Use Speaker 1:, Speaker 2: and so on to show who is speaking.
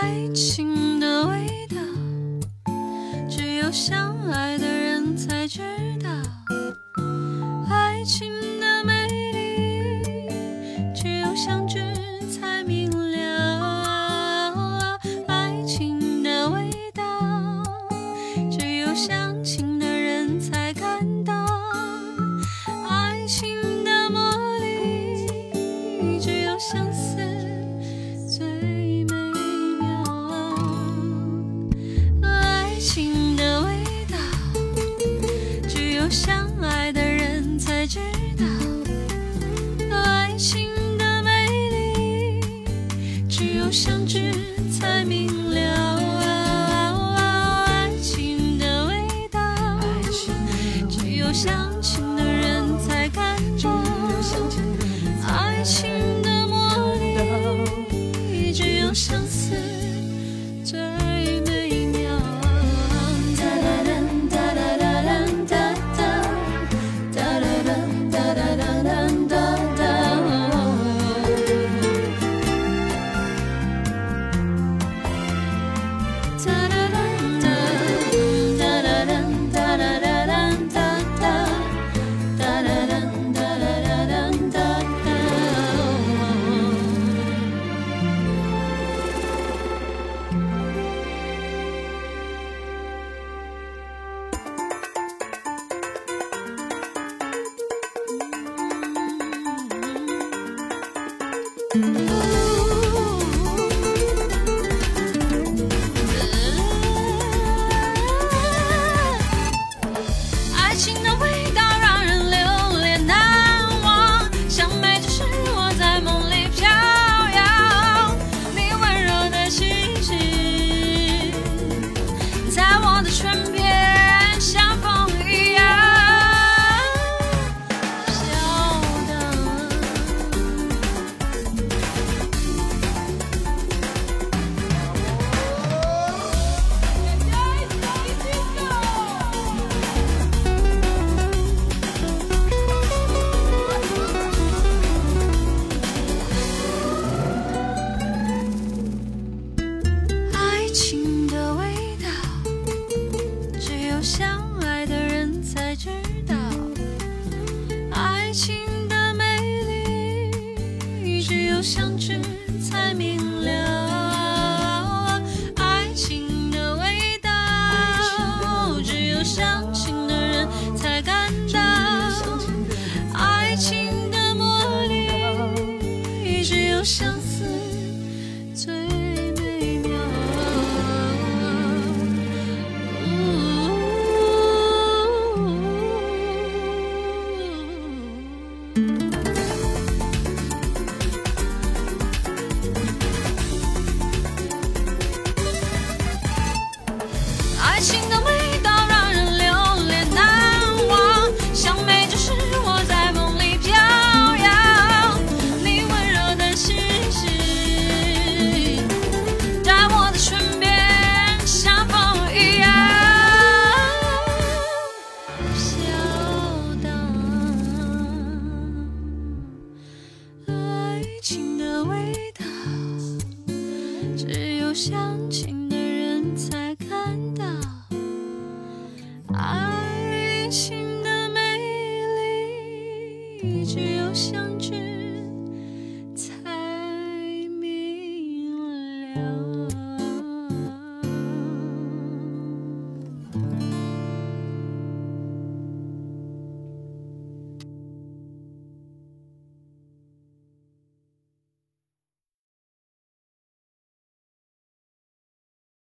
Speaker 1: 爱情的味道只有相爱的人才知道。相思爱情的味道让人留恋难忘，像美只是我在梦里飘摇，你温柔的气息，在我的唇边爱情的美丽，只有相知才明了。爱情的味道，只有相信的人才感到。爱情的魔力，只有相爱情的味道让人留恋难忘，像美就是我在梦里飘摇，你温柔的气息，在我的唇边像风一样飘荡。爱情的味道。只有相亲 Mm.